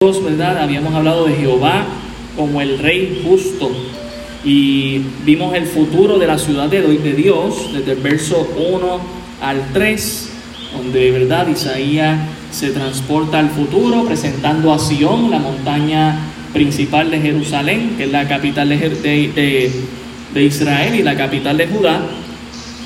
¿verdad? Habíamos hablado de Jehová como el rey justo y vimos el futuro de la ciudad de, de Dios desde el verso 1 al 3, donde, ¿verdad? Isaías se transporta al futuro presentando a Sión, la montaña principal de Jerusalén, que es la capital de, de, de Israel y la capital de Judá,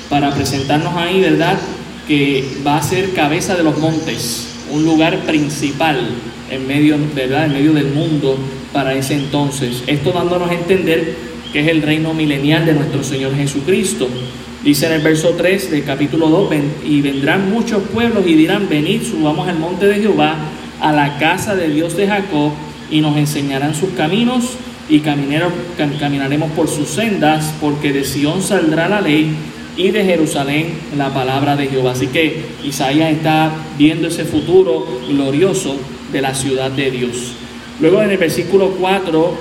para presentarnos ahí, ¿verdad? Que va a ser cabeza de los montes, un lugar principal en medio, ¿verdad? en medio del mundo para ese entonces. Esto dándonos a entender que es el reino milenial de nuestro Señor Jesucristo. Dice en el verso 3 del capítulo 2, y vendrán muchos pueblos y dirán, venid, subamos al monte de Jehová, a la casa del Dios de Jacob, y nos enseñarán sus caminos, y caminaremos por sus sendas, porque de Sión saldrá la ley, y de Jerusalén la palabra de Jehová. Así que Isaías está viendo ese futuro glorioso de la ciudad de Dios. Luego en el versículo 4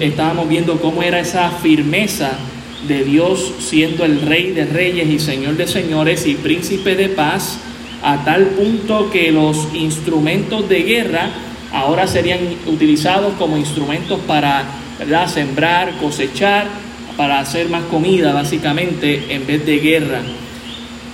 estábamos viendo cómo era esa firmeza de Dios siendo el rey de reyes y señor de señores y príncipe de paz, a tal punto que los instrumentos de guerra ahora serían utilizados como instrumentos para sembrar, cosechar, para hacer más comida básicamente en vez de guerra.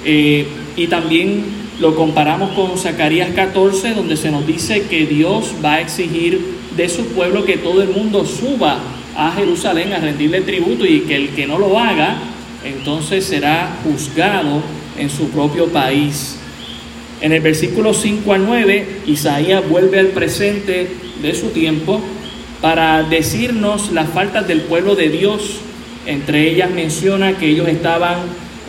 Eh, y también lo comparamos con Zacarías 14, donde se nos dice que Dios va a exigir de su pueblo que todo el mundo suba a Jerusalén a rendirle tributo y que el que no lo haga, entonces será juzgado en su propio país. En el versículo 5 al 9, Isaías vuelve al presente de su tiempo para decirnos las faltas del pueblo de Dios. Entre ellas menciona que ellos estaban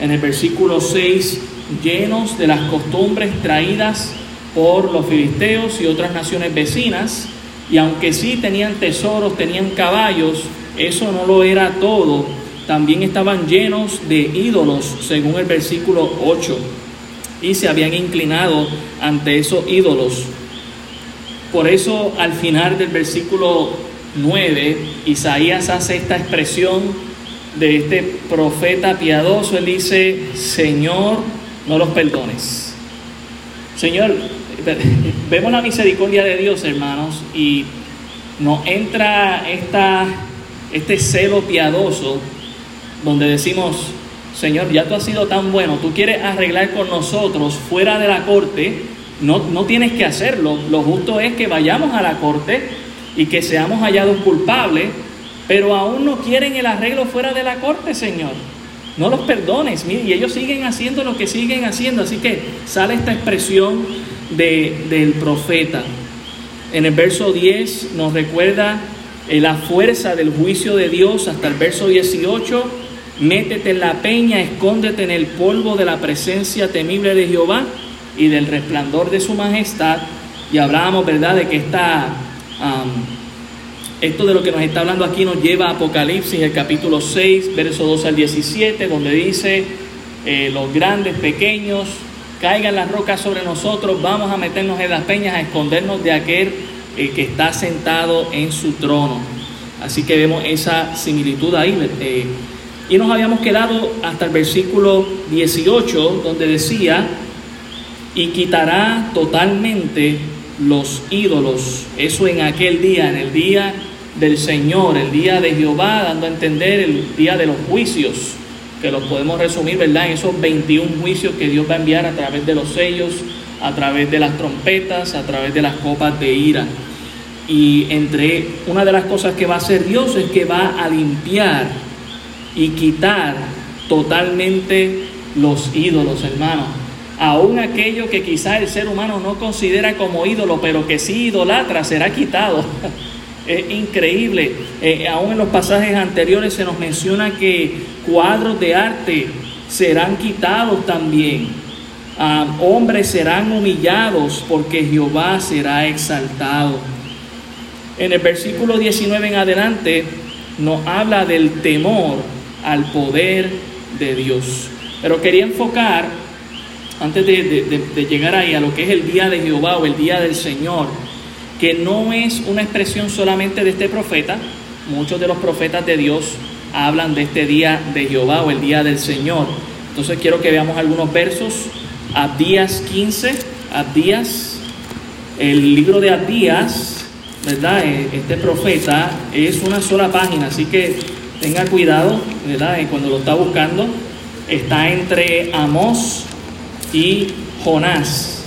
en el versículo 6 llenos de las costumbres traídas por los filisteos y otras naciones vecinas, y aunque sí tenían tesoros, tenían caballos, eso no lo era todo, también estaban llenos de ídolos, según el versículo 8, y se habían inclinado ante esos ídolos. Por eso al final del versículo 9, Isaías hace esta expresión de este profeta piadoso, él dice, Señor, no los perdones. Señor, vemos la misericordia de Dios, hermanos, y nos entra esta, este celo piadoso donde decimos, Señor, ya tú has sido tan bueno, tú quieres arreglar con nosotros fuera de la corte, no, no tienes que hacerlo, lo justo es que vayamos a la corte y que seamos hallados culpables, pero aún no quieren el arreglo fuera de la corte, Señor no los perdones. y ellos siguen haciendo lo que siguen haciendo. Así que sale esta expresión del profeta. En el verso 10 nos recuerda eh, la fuerza del juicio de Dios hasta el verso 18. Métete en la peña, escóndete en el polvo de la presencia temible de Jehová y del resplandor de su majestad. Y hablábamos, ¿verdad?, de que esta esto de lo que nos está hablando aquí nos lleva a Apocalipsis, el capítulo 6, verso 2 al 17, donde dice, eh, los grandes, pequeños, caigan las rocas sobre nosotros, vamos a meternos en las peñas, a escondernos de aquel eh, que está sentado en su trono. Así que vemos esa similitud ahí. Eh, y nos habíamos quedado hasta el versículo 18, donde decía, y quitará totalmente los ídolos. Eso en aquel día, en el día del Señor, el día de Jehová, dando a entender el día de los juicios, que los podemos resumir, ¿verdad? En esos 21 juicios que Dios va a enviar a través de los sellos, a través de las trompetas, a través de las copas de ira. Y entre una de las cosas que va a hacer Dios es que va a limpiar y quitar totalmente los ídolos, hermanos. Aún aquello que quizá el ser humano no considera como ídolo, pero que sí idolatra, será quitado. Es increíble. Eh, aún en los pasajes anteriores se nos menciona que cuadros de arte serán quitados también. Ah, hombres serán humillados porque Jehová será exaltado. En el versículo 19 en adelante nos habla del temor al poder de Dios. Pero quería enfocar, antes de, de llegar ahí, a lo que es el día de Jehová o el día del Señor que no es una expresión solamente de este profeta, muchos de los profetas de Dios hablan de este día de Jehová o el día del Señor. Entonces quiero que veamos algunos versos. Abdías 15, Abdías, el libro de Abdías, ¿verdad? Eh, este profeta es una sola página, así que tenga cuidado, ¿verdad? Cuando lo está buscando, está entre Amós y Jonás.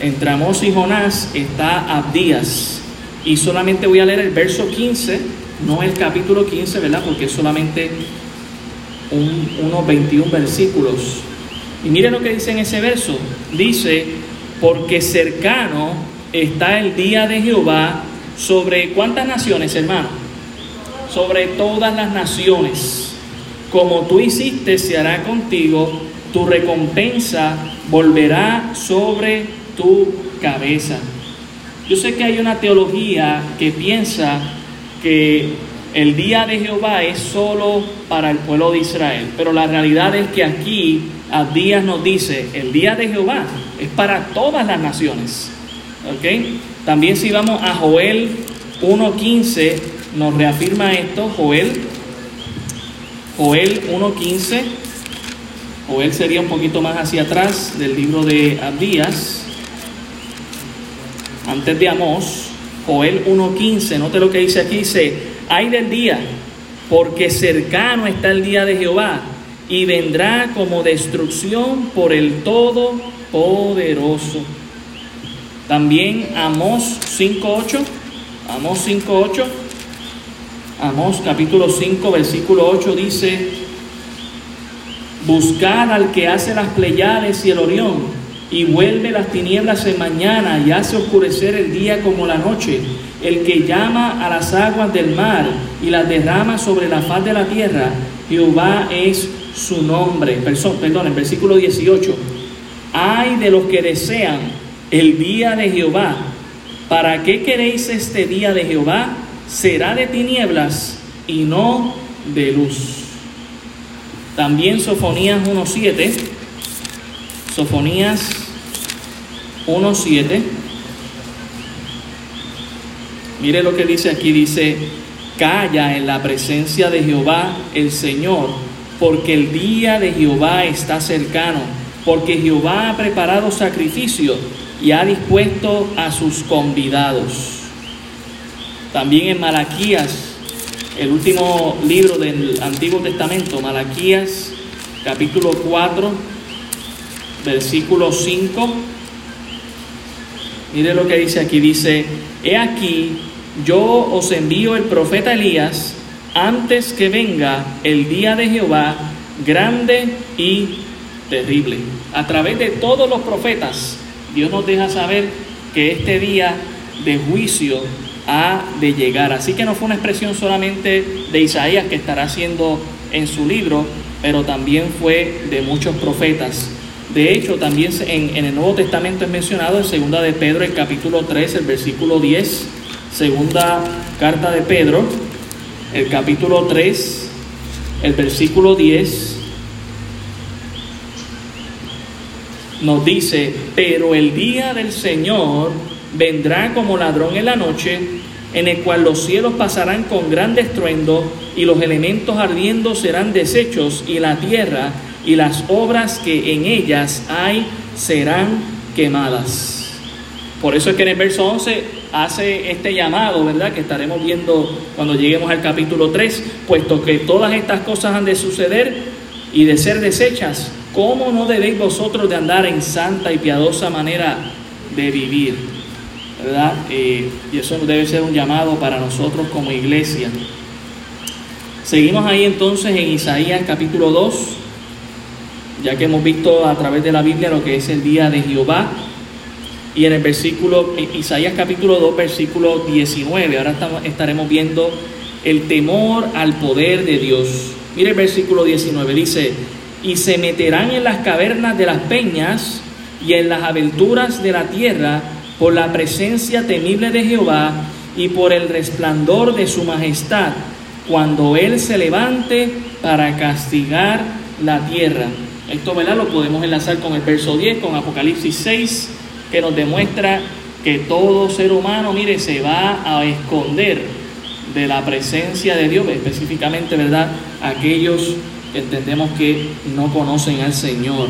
Entre Amós y Jonás está Abdías. Y solamente voy a leer el verso 15, no el capítulo 15, ¿verdad? Porque es solamente unos 21 versículos. Y miren lo que dice en ese verso. Dice, porque cercano está el día de Jehová sobre cuántas naciones, hermano? Sobre todas las naciones. Como tú hiciste, se hará contigo, tu recompensa volverá sobre tu cabeza. Yo sé que hay una teología que piensa que el día de Jehová es solo para el pueblo de Israel, pero la realidad es que aquí Abdías nos dice, el día de Jehová es para todas las naciones. ¿Ok? También si vamos a Joel 1.15, nos reafirma esto, Joel, Joel 1.15, Joel sería un poquito más hacia atrás del libro de Abdías, antes de Amós, Joel 1.15, note lo que dice aquí, dice, hay del día, porque cercano está el día de Jehová, y vendrá como destrucción por el Todopoderoso. También Amós 5.8, Amós 5.8, Amós capítulo 5, versículo 8 dice, buscar al que hace las Pleiades y el Orión, y vuelve las tinieblas en mañana y hace oscurecer el día como la noche, el que llama a las aguas del mar y las derrama sobre la faz de la tierra, Jehová es su nombre. Perdón, en versículo 18. Ay de los que desean el día de Jehová. ¿Para qué queréis este día de Jehová? Será de tinieblas y no de luz. También Sofonías 1.7. Sofonías 1.7. Mire lo que dice aquí, dice, calla en la presencia de Jehová el Señor, porque el día de Jehová está cercano, porque Jehová ha preparado sacrificio y ha dispuesto a sus convidados. También en Malaquías, el último libro del Antiguo Testamento, Malaquías capítulo 4, versículo 5. Mire lo que dice aquí, dice, he aquí yo os envío el profeta Elías antes que venga el día de Jehová grande y terrible. A través de todos los profetas, Dios nos deja saber que este día de juicio ha de llegar. Así que no fue una expresión solamente de Isaías que estará haciendo en su libro, pero también fue de muchos profetas. De hecho, también en, el Nuevo Testamento es mencionado en segunda de Pedro, el capítulo 3, el versículo 10 Segunda carta de Pedro, el capítulo 3, el versículo 10, nos dice, pero el día del Señor vendrá como ladrón en la noche, en el cual los cielos pasarán con gran estruendo y los elementos ardiendo serán deshechos y la tierra y las obras que en ellas hay serán quemadas. Por eso es que en el verso 11 hace este llamado, ¿verdad? Que estaremos viendo cuando lleguemos al capítulo 3, puesto que todas estas cosas han de suceder y de ser desechas, ¿cómo no debéis vosotros de andar en santa y piadosa manera de vivir? ¿Verdad? Eh, y eso debe ser un llamado para nosotros como iglesia. Seguimos ahí entonces en Isaías capítulo 2, ya que hemos visto a través de la Biblia lo que es el día de Jehová y en el versículo, Isaías capítulo 2, versículo 19, ahora estaremos viendo el temor al poder de Dios. Mire el versículo 19, dice, y se meterán en las cavernas de las peñas y en las aventuras de la tierra por la presencia temible de Jehová y por el resplandor de su majestad, cuando Él se levante para castigar la tierra. Esto ¿verdad? lo podemos enlazar con el verso 10, con Apocalipsis 6, que nos demuestra que todo ser humano, mire, se va a esconder de la presencia de Dios, específicamente, ¿verdad? Aquellos que entendemos que no conocen al Señor.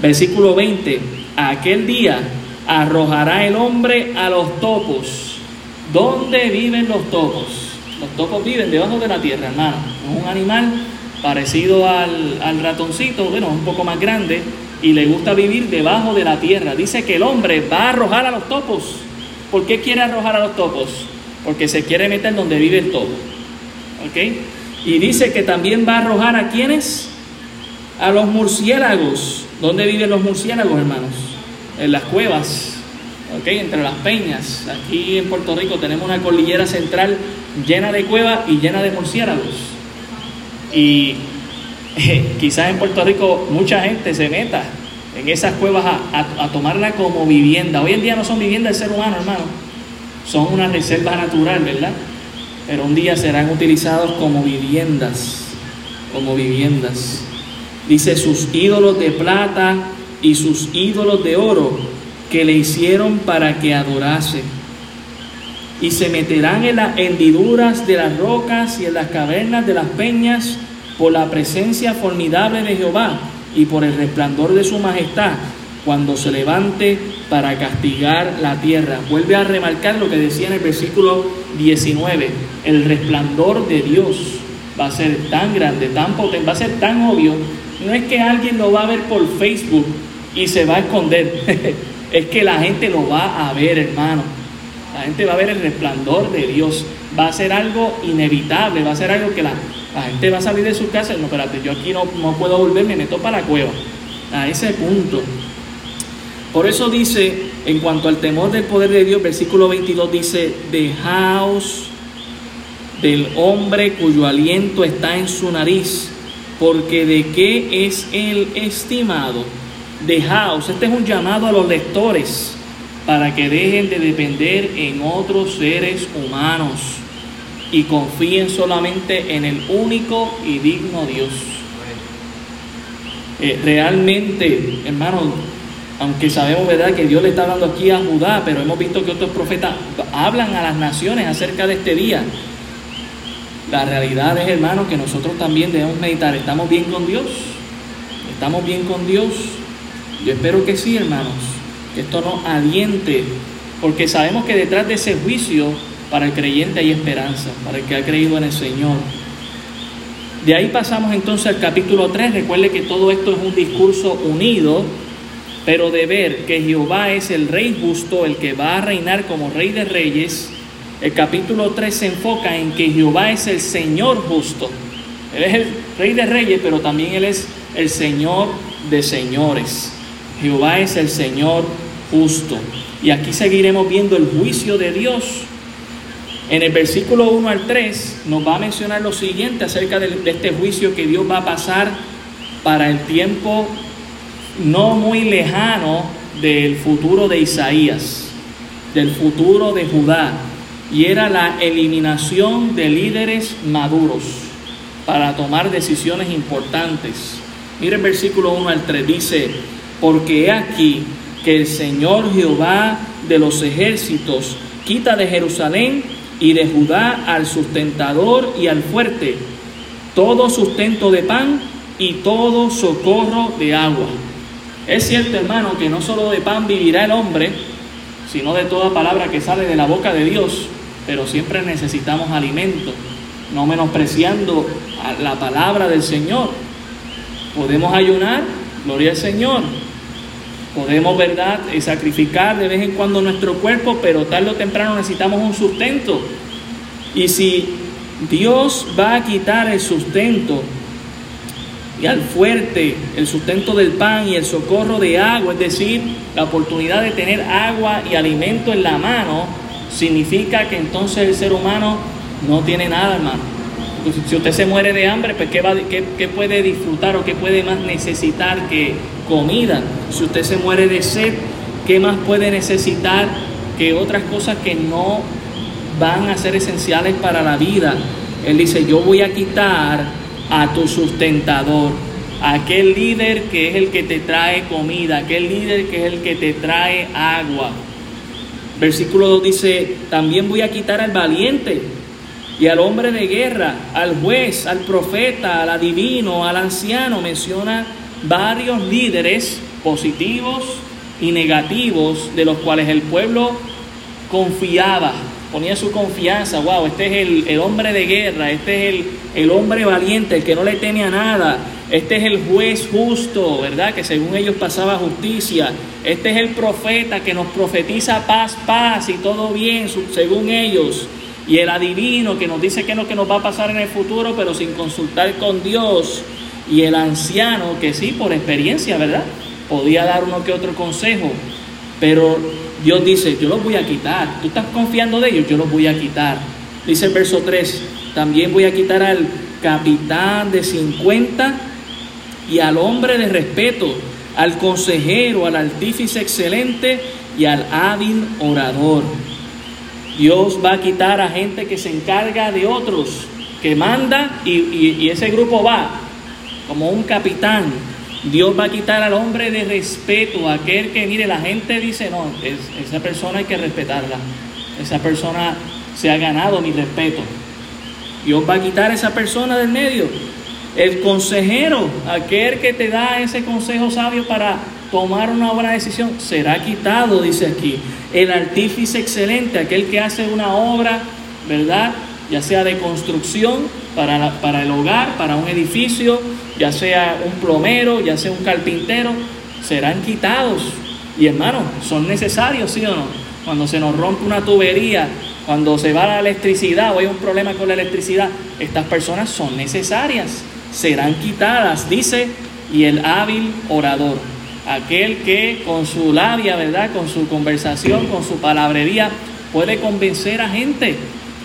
Versículo 20, aquel día arrojará el hombre a los topos ¿Dónde viven los topos? Los topos viven debajo de la tierra, hermano. Es un animal parecido al, al ratoncito, bueno, un poco más grande, y le gusta vivir debajo de la tierra. Dice que el hombre va a arrojar a los topos. ¿Por qué quiere arrojar a los topos? Porque se quiere meter donde vive el topo. ¿Ok? Y dice que también va a arrojar a quienes? A los murciélagos. ¿Dónde viven los murciélagos, hermanos? En las cuevas. ¿Ok? Entre las peñas. Aquí en Puerto Rico tenemos una cordillera central llena de cuevas y llena de murciélagos. Y quizás en Puerto Rico mucha gente se meta en esas cuevas a, tomarla como vivienda. Hoy en día no son viviendas del ser humano, hermano. Son una reserva natural, ¿verdad? Pero un día serán utilizados como viviendas, como viviendas. Dice sus ídolos de plata y sus ídolos de oro que le hicieron para que adorase. Y se meterán en las hendiduras de las rocas y en las cavernas de las peñas por la presencia formidable de Jehová y por el resplandor de su majestad cuando se levante para castigar la tierra. Vuelve a remarcar lo que decía en el versículo 19, el resplandor de Dios va a ser tan grande, tan potente, va a ser tan obvio. No es que alguien lo va a ver por Facebook y se va a esconder, es que la gente lo va a ver, hermano. La gente va a ver el resplandor de Dios. Va a ser algo inevitable, va a ser algo que la, la gente va a salir de su casa y no, espérate, yo aquí no, no puedo volver, me meto para la cueva. A ese punto. Por eso dice, en cuanto al temor del poder de Dios, versículo 22 dice, dejaos del hombre cuyo aliento está en su nariz, porque de qué es el estimado. Dejaos, este es un llamado a los lectores para que dejen de depender en otros seres humanos y confíen solamente en el único y digno Dios. Eh, realmente, hermanos, aunque sabemos verdad que Dios le está hablando aquí a Judá, pero hemos visto que otros profetas hablan a las naciones acerca de este día. La realidad es, hermanos, que nosotros también debemos meditar. ¿Estamos bien con Dios? ¿Estamos bien con Dios? Yo espero que sí, hermanos. Esto nos aliente, porque sabemos que detrás de ese juicio para el creyente hay esperanza, para el que ha creído en el Señor. De ahí pasamos entonces al capítulo 3. Recuerde que todo esto es un discurso unido, pero de ver que Jehová es el rey justo, el que va a reinar como rey de reyes. El capítulo 3 se enfoca en que Jehová es el Señor justo. Él es el rey de reyes, pero también Él es el Señor de señores. Jehová es el Señor justo. Y aquí seguiremos viendo el juicio de Dios en el versículo 1 al 3 nos va a mencionar lo siguiente acerca de, este juicio que Dios va a pasar para el tiempo no muy lejano del futuro de Isaías, del futuro de Judá, y era la eliminación de líderes maduros para tomar decisiones importantes. Mire el versículo 1 al 3, dice, porque he aquí que el Señor Jehová de los ejércitos quita de Jerusalén y de Judá al sustentador y al fuerte, todo sustento de pan y todo socorro de agua. Es cierto, hermano, que no solo de pan vivirá el hombre, sino de toda palabra que sale de la boca de Dios, pero siempre necesitamos alimento, no menospreciando la palabra del Señor. Podemos ayunar, gloria al Señor, Podemos, ¿verdad?, eh, sacrificar de vez en cuando nuestro cuerpo, pero tarde o temprano necesitamos un sustento. Y si Dios va a quitar el sustento y al fuerte, el sustento del pan y el socorro de agua, es decir, la oportunidad de tener agua y alimento en la mano, significa que entonces el ser humano no tiene nada, hermano. Si usted se muere de hambre, pues ¿qué, va, qué, puede disfrutar o qué puede más necesitar que comida? Si usted se muere de sed, ¿qué más puede necesitar que otras cosas que no van a ser esenciales para la vida? Él dice, yo voy a quitar a tu sustentador, aquel líder que es el que te trae comida, aquel líder que es el que te trae agua. Versículo 2 dice, también voy a quitar al valiente y al hombre de guerra, al juez, al profeta, al adivino, al anciano, menciona varios líderes positivos y negativos de los cuales el pueblo confiaba. ponía su confianza, wow, este es el, hombre de guerra, este es el, el hombre valiente, el que no le teme a nada, este es el juez justo, ¿verdad? Que según ellos pasaba justicia, este es el profeta que nos profetiza paz, paz y todo bien, según ellos. Y el adivino que nos dice qué es lo que nos va a pasar en el futuro, pero sin consultar con Dios. Y el anciano que sí, por experiencia, ¿verdad? Podía dar uno que otro consejo. Pero Dios dice, yo los voy a quitar. Tú estás confiando de ellos, yo los voy a quitar. Dice el verso 3, también voy a quitar al capitán de 50 y al hombre de respeto, al consejero, al artífice excelente y al hábil orador. Dios va a quitar a gente que se encarga de otros, que manda y, ese grupo va como un capitán. Dios va a quitar al hombre de respeto, aquel que, mire, la gente dice, no, esa persona hay que respetarla, esa persona se ha ganado mi respeto. Dios va a quitar a esa persona del medio. El consejero, aquel que te da ese consejo sabio para tomar una buena decisión, será quitado, dice aquí. El artífice excelente, aquel que hace una obra, ¿verdad? Ya sea de construcción para, para el hogar, para un edificio, ya sea un plomero, ya sea un carpintero, serán quitados. Y hermano, son necesarios, ¿sí o no? Cuando se nos rompe una tubería, cuando se va la electricidad o hay un problema con la electricidad, estas personas son necesarias, serán quitadas, dice, y el hábil orador aquel que con su labia, ¿verdad? Con su conversación, con su palabrería, puede convencer a gente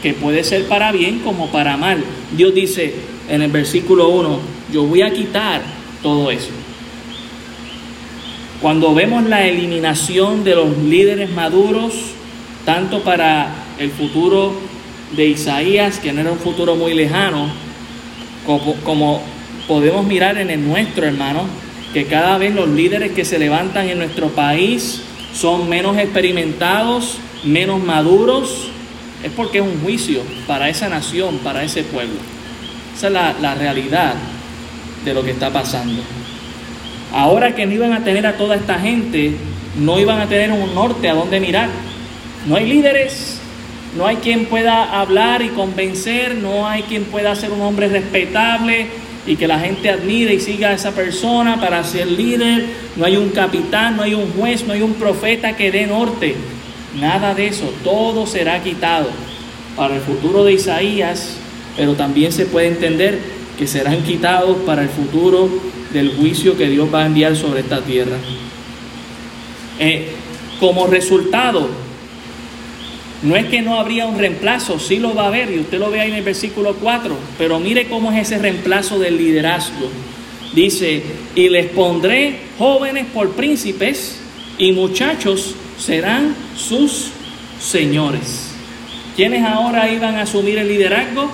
que puede ser para bien como para mal. Dios dice en el versículo 1, yo voy a quitar todo eso. Cuando vemos la eliminación de los líderes maduros, tanto para el futuro de Isaías, que no era un futuro muy lejano, como, como podemos mirar en el nuestro, hermano, que cada vez los líderes que se levantan en nuestro país son menos experimentados, menos maduros, es porque es un juicio para esa nación, para ese pueblo. Esa es la, la realidad de lo que está pasando. Ahora que no iban a tener a toda esta gente, no iban a tener un norte a donde mirar. No hay líderes, no hay quien pueda hablar y convencer, no hay quien pueda ser un hombre respetable, y que la gente admire y siga a esa persona para ser líder. No hay un capitán, no hay un juez, no hay un profeta que dé norte. Nada de eso, todo será quitado para el futuro de Isaías, pero también se puede entender que serán quitados para el futuro del juicio que Dios va a enviar sobre esta tierra. Eh, como resultado, no es que no habría un reemplazo, sí lo va a haber, y usted lo ve ahí en el versículo 4, pero mire cómo es ese reemplazo del liderazgo. Dice, y les pondré jóvenes por príncipes y muchachos serán sus señores. ¿Quiénes ahora iban a asumir el liderazgo?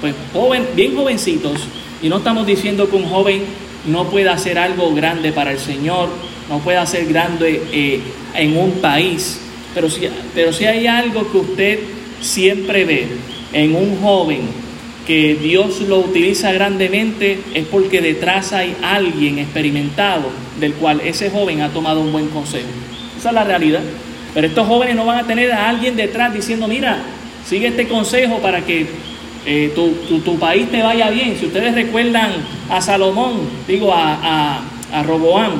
Pues joven, bien jovencitos. Y no estamos diciendo que un joven no pueda hacer algo grande para el Señor, no pueda hacer grande eh, en un país, pero si, pero si hay algo que usted siempre ve en un joven que Dios lo utiliza grandemente, es porque detrás hay alguien experimentado del cual ese joven ha tomado un buen consejo. Esa es la realidad. Pero estos jóvenes no van a tener a alguien detrás diciendo, mira, sigue este consejo para que eh, tu, país te vaya bien. Si ustedes recuerdan a Salomón, digo a, a, a Roboam,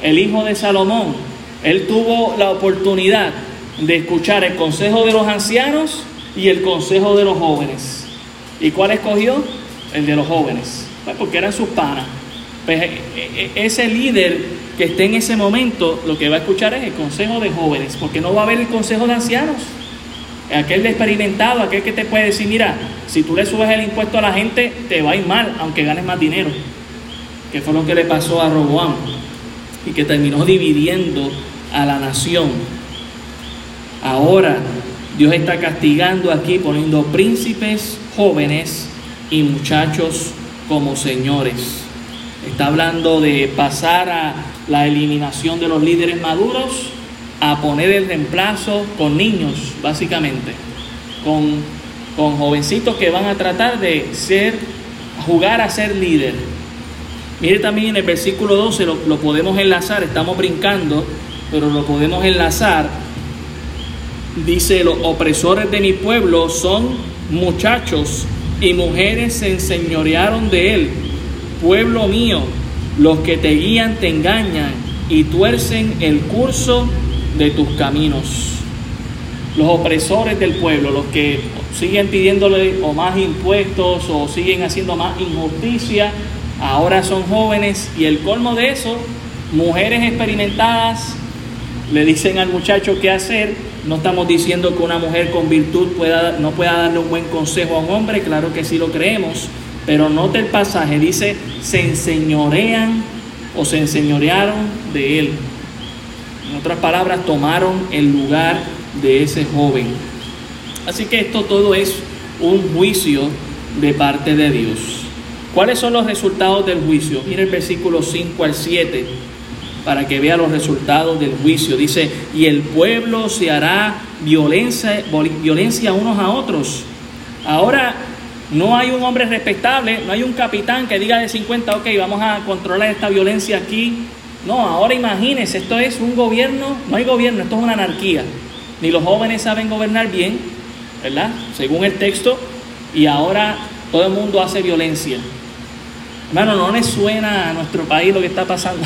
el hijo de Salomón, él tuvo la oportunidad de escuchar el consejo de los ancianos y el consejo de los jóvenes. ¿Y cuál escogió? El de los jóvenes, pues porque eran sus panas. Pues e, e, e, ese líder que esté en ese momento, lo que va a escuchar es el consejo de jóvenes, porque no va a haber el consejo de ancianos. Aquel de experimentado, aquel que te puede decir, mira, si tú le subes el impuesto a la gente, te va a ir mal, aunque ganes más dinero. Que fue lo que le pasó a Roboam y que terminó dividiendo a la nación Ahora Dios está castigando aquí poniendo príncipes jóvenes y muchachos como señores. Está hablando de pasar a la eliminación de los líderes maduros a poner el reemplazo con niños, básicamente, con, con jovencitos que van a tratar de ser, jugar a ser líder. Mire también en el versículo 12, lo, lo podemos enlazar, estamos brincando, pero lo podemos enlazar dice, los opresores de mi pueblo son muchachos y mujeres se enseñorearon de él. Pueblo mío, los que te guían te engañan y tuercen el curso de tus caminos. Los opresores del pueblo, los que siguen pidiéndole o más impuestos o siguen haciendo más injusticia, ahora son jóvenes y el colmo de eso, mujeres experimentadas le dicen al muchacho qué hacer. No estamos diciendo que una mujer con virtud pueda, no pueda darle un buen consejo a un hombre, claro que sí lo creemos, pero note el pasaje, dice, se enseñorean o se enseñorearon de él. En otras palabras, tomaron el lugar de ese joven. Así que esto todo es un juicio de parte de Dios. ¿Cuáles son los resultados del juicio? Mira el versículo 5 al 7 para que vea los resultados del juicio. Dice, y el pueblo se hará violencia, violencia unos a otros. Ahora no hay un hombre respetable, no hay un capitán que diga de 50, ok, vamos a controlar esta violencia aquí. No, ahora imagínense, esto es un gobierno, no hay gobierno, esto es una anarquía. Ni los jóvenes saben gobernar bien, ¿verdad? Según el texto, y ahora todo el mundo hace violencia. Hermano, no les suena a nuestro país lo que está pasando.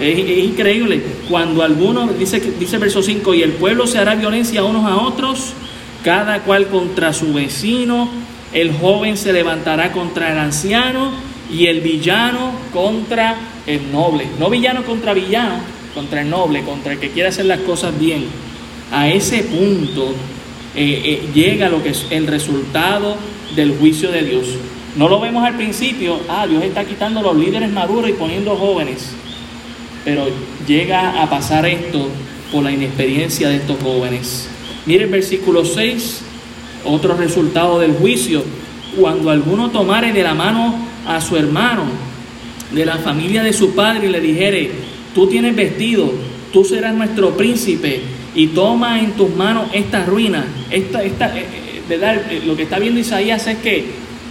Es, increíble. Cuando algunos, dice, dice verso 5, y el pueblo se hará violencia unos a otros, cada cual contra su vecino, el joven se levantará contra el anciano y el villano contra el noble. No villano contra villano, contra el noble, contra el que quiere hacer las cosas bien. A ese punto eh, eh, llega lo que es el resultado del juicio de Dios. No lo vemos al principio, ah, Dios está quitando los líderes maduros y poniendo jóvenes. Pero llega a pasar esto por la inexperiencia de estos jóvenes. Mire el versículo 6, otro resultado del juicio. Cuando alguno tomare de la mano a su hermano de la familia de su padre y le dijere, tú tienes vestido, tú serás nuestro príncipe y toma en tus manos esta ruina. Esta, esta, eh, eh, ¿verdad? Lo que está viendo Isaías es que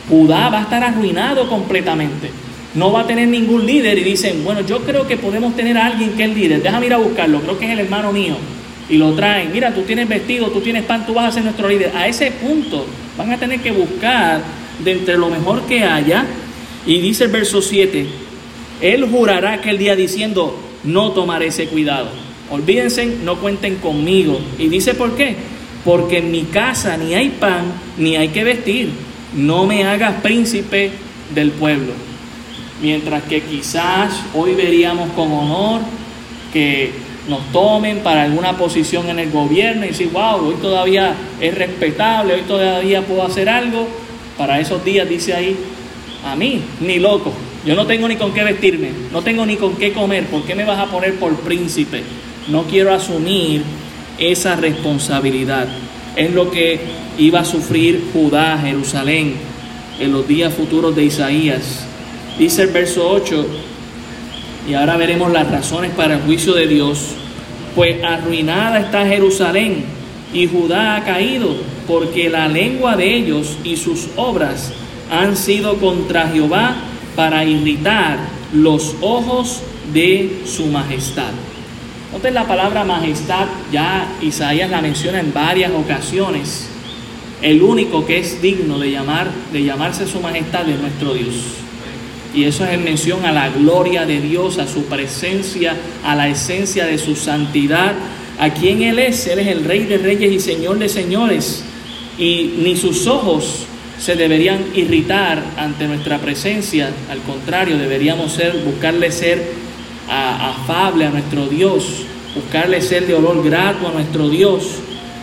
Judá va a estar arruinado completamente no va a tener ningún líder y dicen, bueno, yo creo que podemos tener a alguien que es líder, déjame ir a buscarlo, creo que es el hermano mío. Y lo traen, mira, tú tienes vestido, tú tienes pan, tú vas a ser nuestro líder. A ese punto van a tener que buscar de entre lo mejor que haya. Y dice el verso 7, él jurará aquel día diciendo, no tomaré ese cuidado. Olvídense, no cuenten conmigo. Y dice, ¿por qué? Porque en mi casa ni hay pan, ni hay que vestir. No me hagas príncipe del pueblo. Mientras que quizás hoy veríamos con honor que nos tomen para alguna posición en el gobierno y decir, wow, hoy todavía es respetable, hoy todavía puedo hacer algo. Para esos días dice ahí, a mí, ni loco, yo no tengo ni con qué vestirme, no tengo ni con qué comer, ¿por qué me vas a poner por príncipe? No quiero asumir esa responsabilidad. Es lo que iba a sufrir Judá, Jerusalén, en los días futuros de Isaías. Dice el verso 8, y ahora veremos las razones para el juicio de Dios, pues arruinada está Jerusalén y Judá ha caído, porque la lengua de ellos y sus obras han sido contra Jehová para irritar los ojos de su majestad. Noten la palabra majestad, ya Isaías la menciona en varias ocasiones. El único que es digno de, llamar, de llamarse su majestad es nuestro Dios. Y eso es en mención a la gloria de Dios, a su presencia, a la esencia de su santidad, a quien Él es. Él es el Rey de Reyes y Señor de Señores. Y ni sus ojos se deberían irritar ante nuestra presencia. Al contrario, deberíamos ser, buscarle ser afable a nuestro Dios, buscarle ser de olor grato a nuestro Dios.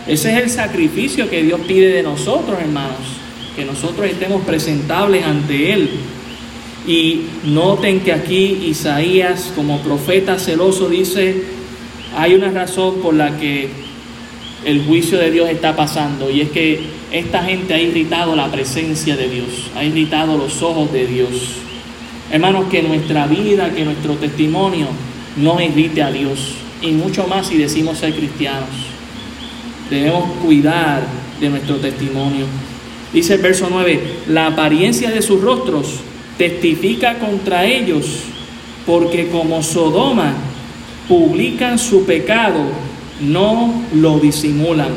Ese es el sacrificio que Dios pide de nosotros, hermanos, que nosotros estemos presentables ante Él. Y noten que aquí Isaías, como profeta celoso, dice, hay una razón por la que el juicio de Dios está pasando, y es que esta gente ha irritado la presencia de Dios, ha irritado los ojos de Dios. Hermanos, que nuestra vida, que nuestro testimonio no irrite a Dios, y mucho más si decimos ser cristianos. Debemos cuidar de nuestro testimonio. Dice el verso 9, la apariencia de sus rostros testifica contra ellos, porque como Sodoma publican su pecado, no lo disimulan.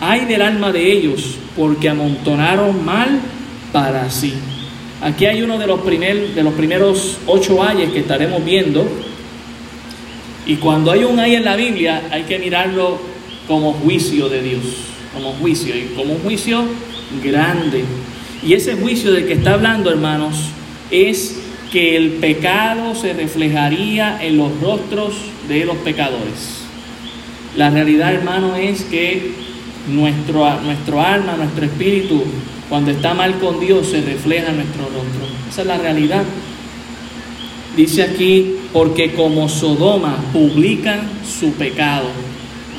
Hay del alma de ellos, porque amontonaron mal para sí. Aquí hay uno de los, primer, de los primeros ocho ayes que estaremos viendo. Y cuando hay un ay en la Biblia, hay que mirarlo como juicio de Dios, como juicio, y como un juicio grande. Y ese juicio del que está hablando, hermanos, es que el pecado se reflejaría en los rostros de los pecadores. La realidad, hermano, es que nuestro, nuestro alma, nuestro espíritu, cuando está mal con Dios, se refleja en nuestro rostro. Esa es la realidad. Dice aquí, porque como Sodoma publican su pecado.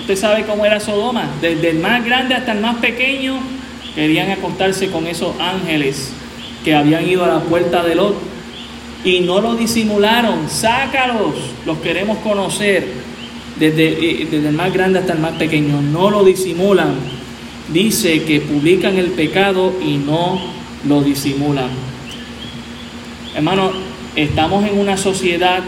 Usted sabe cómo era Sodoma, desde el más grande hasta el más pequeño, querían acostarse con esos ángeles que habían ido a la puerta de Lot y no lo disimularon. Sácalos, los queremos conocer, desde, eh, desde el más grande hasta el más pequeño. No lo disimulan. Dice que publican el pecado y no lo disimulan. Hermano, estamos en una sociedad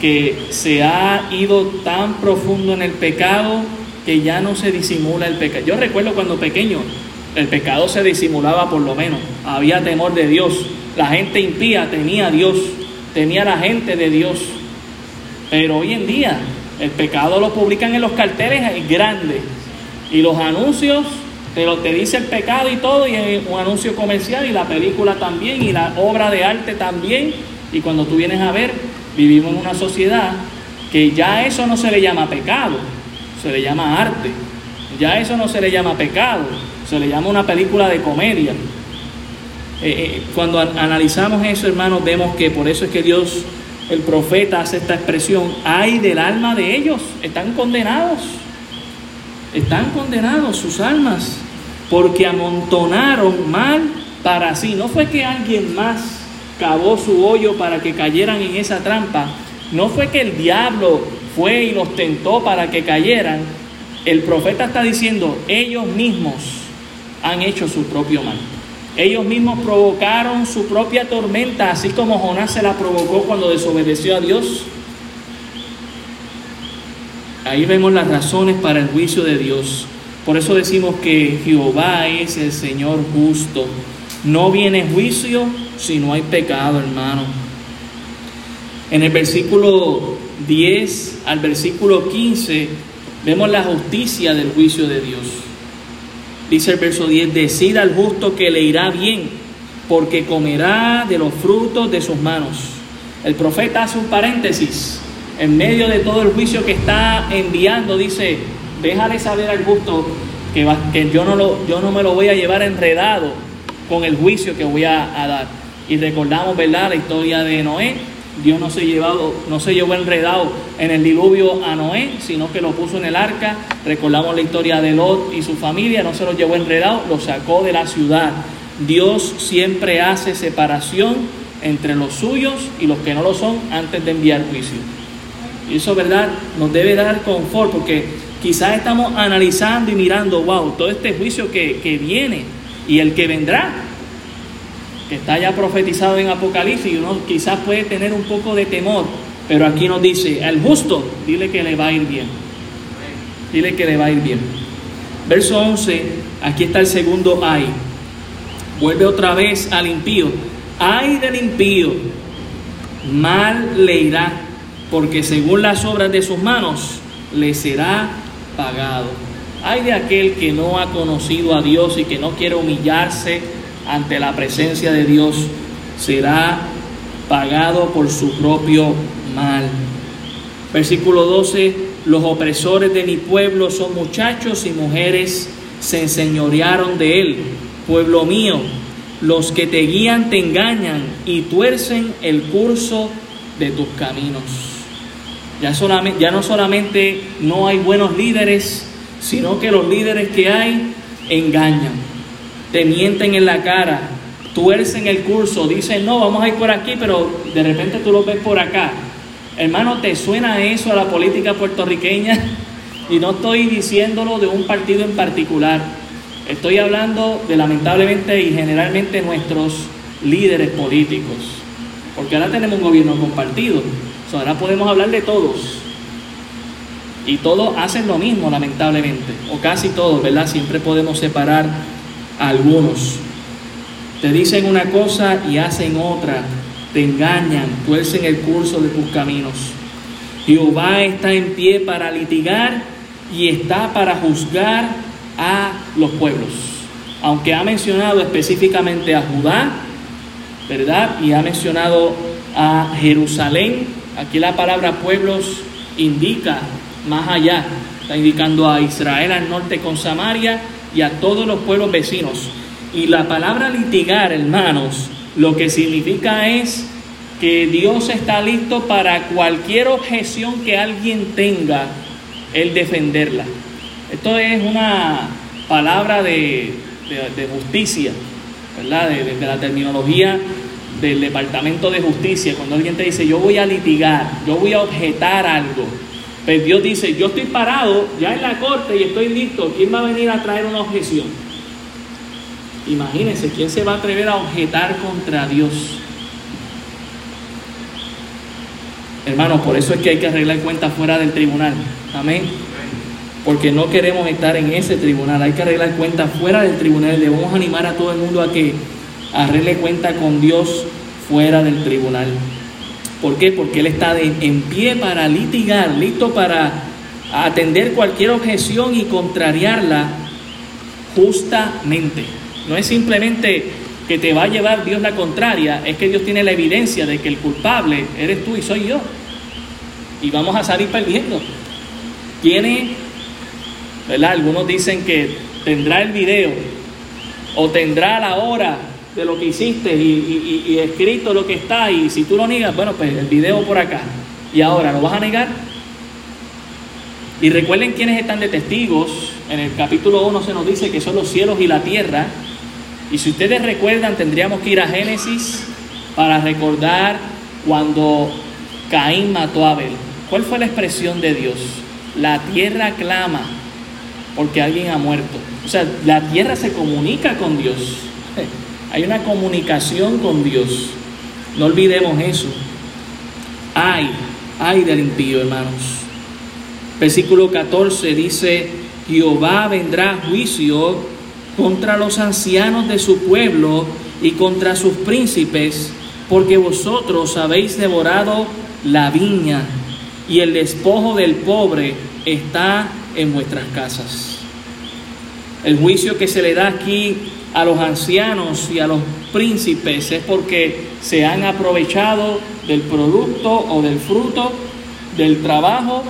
que se ha ido tan profundo en el pecado que ya no se disimula el pecado. Yo recuerdo cuando pequeño, el pecado se disimulaba por lo menos, había temor de Dios, la gente impía tenía a Dios, tenía la gente de Dios. Pero hoy en día el pecado lo publican en los carteles grandes y los anuncios te lo te dice el pecado y todo y un anuncio comercial y la película también y la obra de arte también. Y cuando tú vienes a ver vivimos en una sociedad que ya eso no se le llama pecado, se le llama arte. Ya eso no se le llama pecado, se le llama una película de comedia. Eh, eh, cuando analizamos eso, hermanos, vemos que por eso es que Dios, el profeta, hace esta expresión, hay del alma de ellos, están condenados, están condenados sus almas, porque amontonaron mal para sí. No fue que alguien más cavó su hoyo para que cayeran en esa trampa, no fue que el diablo fue y los tentó para que cayeran. El profeta está diciendo, ellos mismos han hecho su propio mal. Ellos mismos provocaron su propia tormenta, así como Jonás se la provocó cuando desobedeció a Dios. Ahí vemos las razones para el juicio de Dios. Por eso decimos que Jehová es el Señor justo. No viene juicio si no hay pecado, hermano. En el versículo 10 al versículo 15 vemos la justicia del juicio de Dios. Dice el verso 10, decida al justo que le irá bien, porque comerá de los frutos de sus manos. El profeta hace un paréntesis. En medio de todo el juicio que está enviando, dice, déjale saber al justo que, que yo, no lo, yo no me lo voy a llevar enredado con el juicio que voy a, a dar. Y recordamos, ¿verdad?, la historia de Noé. Dios no se, llevado, no se llevó enredado en el diluvio a Noé, sino que lo puso en el arca. Recordamos la historia de Lot y su familia, no se lo llevó enredado, lo sacó de la ciudad. Dios siempre hace separación entre los suyos y los que no lo son antes de enviar juicio. Y eso, ¿verdad?, nos debe dar confort porque quizás estamos analizando y mirando, wow, todo este juicio que, que viene y el que vendrá, que está ya profetizado en Apocalipsis y uno quizás puede tener un poco de temor, pero aquí nos dice, al justo, dile que le va a ir bien. Dile que le va a ir bien. Verso 11, aquí está el segundo ay. Vuelve otra vez al impío. Ay del impío, mal le irá, porque según las obras de sus manos le será pagado. Ay de aquel que no ha conocido a Dios y que no quiere humillarse ante la presencia de Dios será pagado por su propio mal. Versículo 12, los opresores de mi pueblo son muchachos y mujeres, se enseñorearon de él. Pueblo mío, los que te guían te engañan y tuercen el curso de tus caminos. Ya, no solamente no hay buenos líderes, sino que los líderes que hay engañan te mienten en la cara, tuercen el curso, dicen, no, vamos a ir por aquí, pero de repente tú lo ves por acá. Hermano, ¿te suena eso a la política puertorriqueña? Y no estoy diciéndolo de un partido en particular. Estoy hablando de lamentablemente y generalmente nuestros líderes políticos. Porque ahora tenemos un gobierno compartido. ahora podemos hablar de todos. Y todos hacen lo mismo, lamentablemente, o casi todos, ¿verdad? Siempre podemos separar algunos. Te dicen una cosa y hacen otra, te engañan, tuercen el curso de tus caminos. Jehová está en pie para litigar y está para juzgar a los pueblos. Aunque ha mencionado específicamente a Judá, ¿verdad? Y ha mencionado a Jerusalén, aquí la palabra pueblos indica más allá, está indicando a Israel al norte con Samaria y a todos los pueblos vecinos. Y la palabra litigar, hermanos, lo que significa es que Dios está listo para cualquier objeción que alguien tenga, el defenderla. Esto es una palabra de, justicia, ¿verdad? De, la terminología del Departamento de Justicia. Cuando alguien te dice, yo voy a litigar, yo voy a objetar algo, pues Dios dice, yo estoy parado ya en la corte y estoy listo, ¿quién va a venir a traer una objeción? Imagínense, ¿quién se va a atrever a objetar contra Dios? Hermanos, por eso es que hay que arreglar cuentas fuera del tribunal. Amén. Porque no queremos estar en ese tribunal. Hay que arreglar cuentas fuera del tribunal. Debemos animar a todo el mundo a que arregle cuenta con Dios fuera del tribunal. ¿Por qué? Porque Él está en pie para litigar, listo para atender cualquier objeción y contrariarla justamente. No es simplemente que te va a llevar Dios la contraria, es que Dios tiene la evidencia de que el culpable eres tú y soy yo. Y vamos a salir perdiendo. Tiene, ¿verdad? Algunos dicen que tendrá el video o tendrá la hora de lo que hiciste y, escrito lo que está y si tú lo niegas, bueno, pues el video por acá. Y ahora, ¿lo vas a negar? Y recuerden quiénes están de testigos. En el capítulo 1 se nos dice que son los cielos y la tierra. Y si ustedes recuerdan, tendríamos que ir a Génesis para recordar cuando Caín mató a Abel. ¿Cuál fue la expresión de Dios? La tierra clama porque alguien ha muerto. O sea, la tierra se comunica con Dios. Hay una comunicación con Dios. No olvidemos eso. Ay, ay del impío, hermanos. Versículo 14 dice, Jehová vendrá a juicio contra los ancianos de su pueblo y contra sus príncipes, porque vosotros habéis devorado la viña y el despojo del pobre está en vuestras casas. El juicio que se le da aquí a los ancianos y a los príncipes es porque se han aprovechado del producto o del fruto del trabajo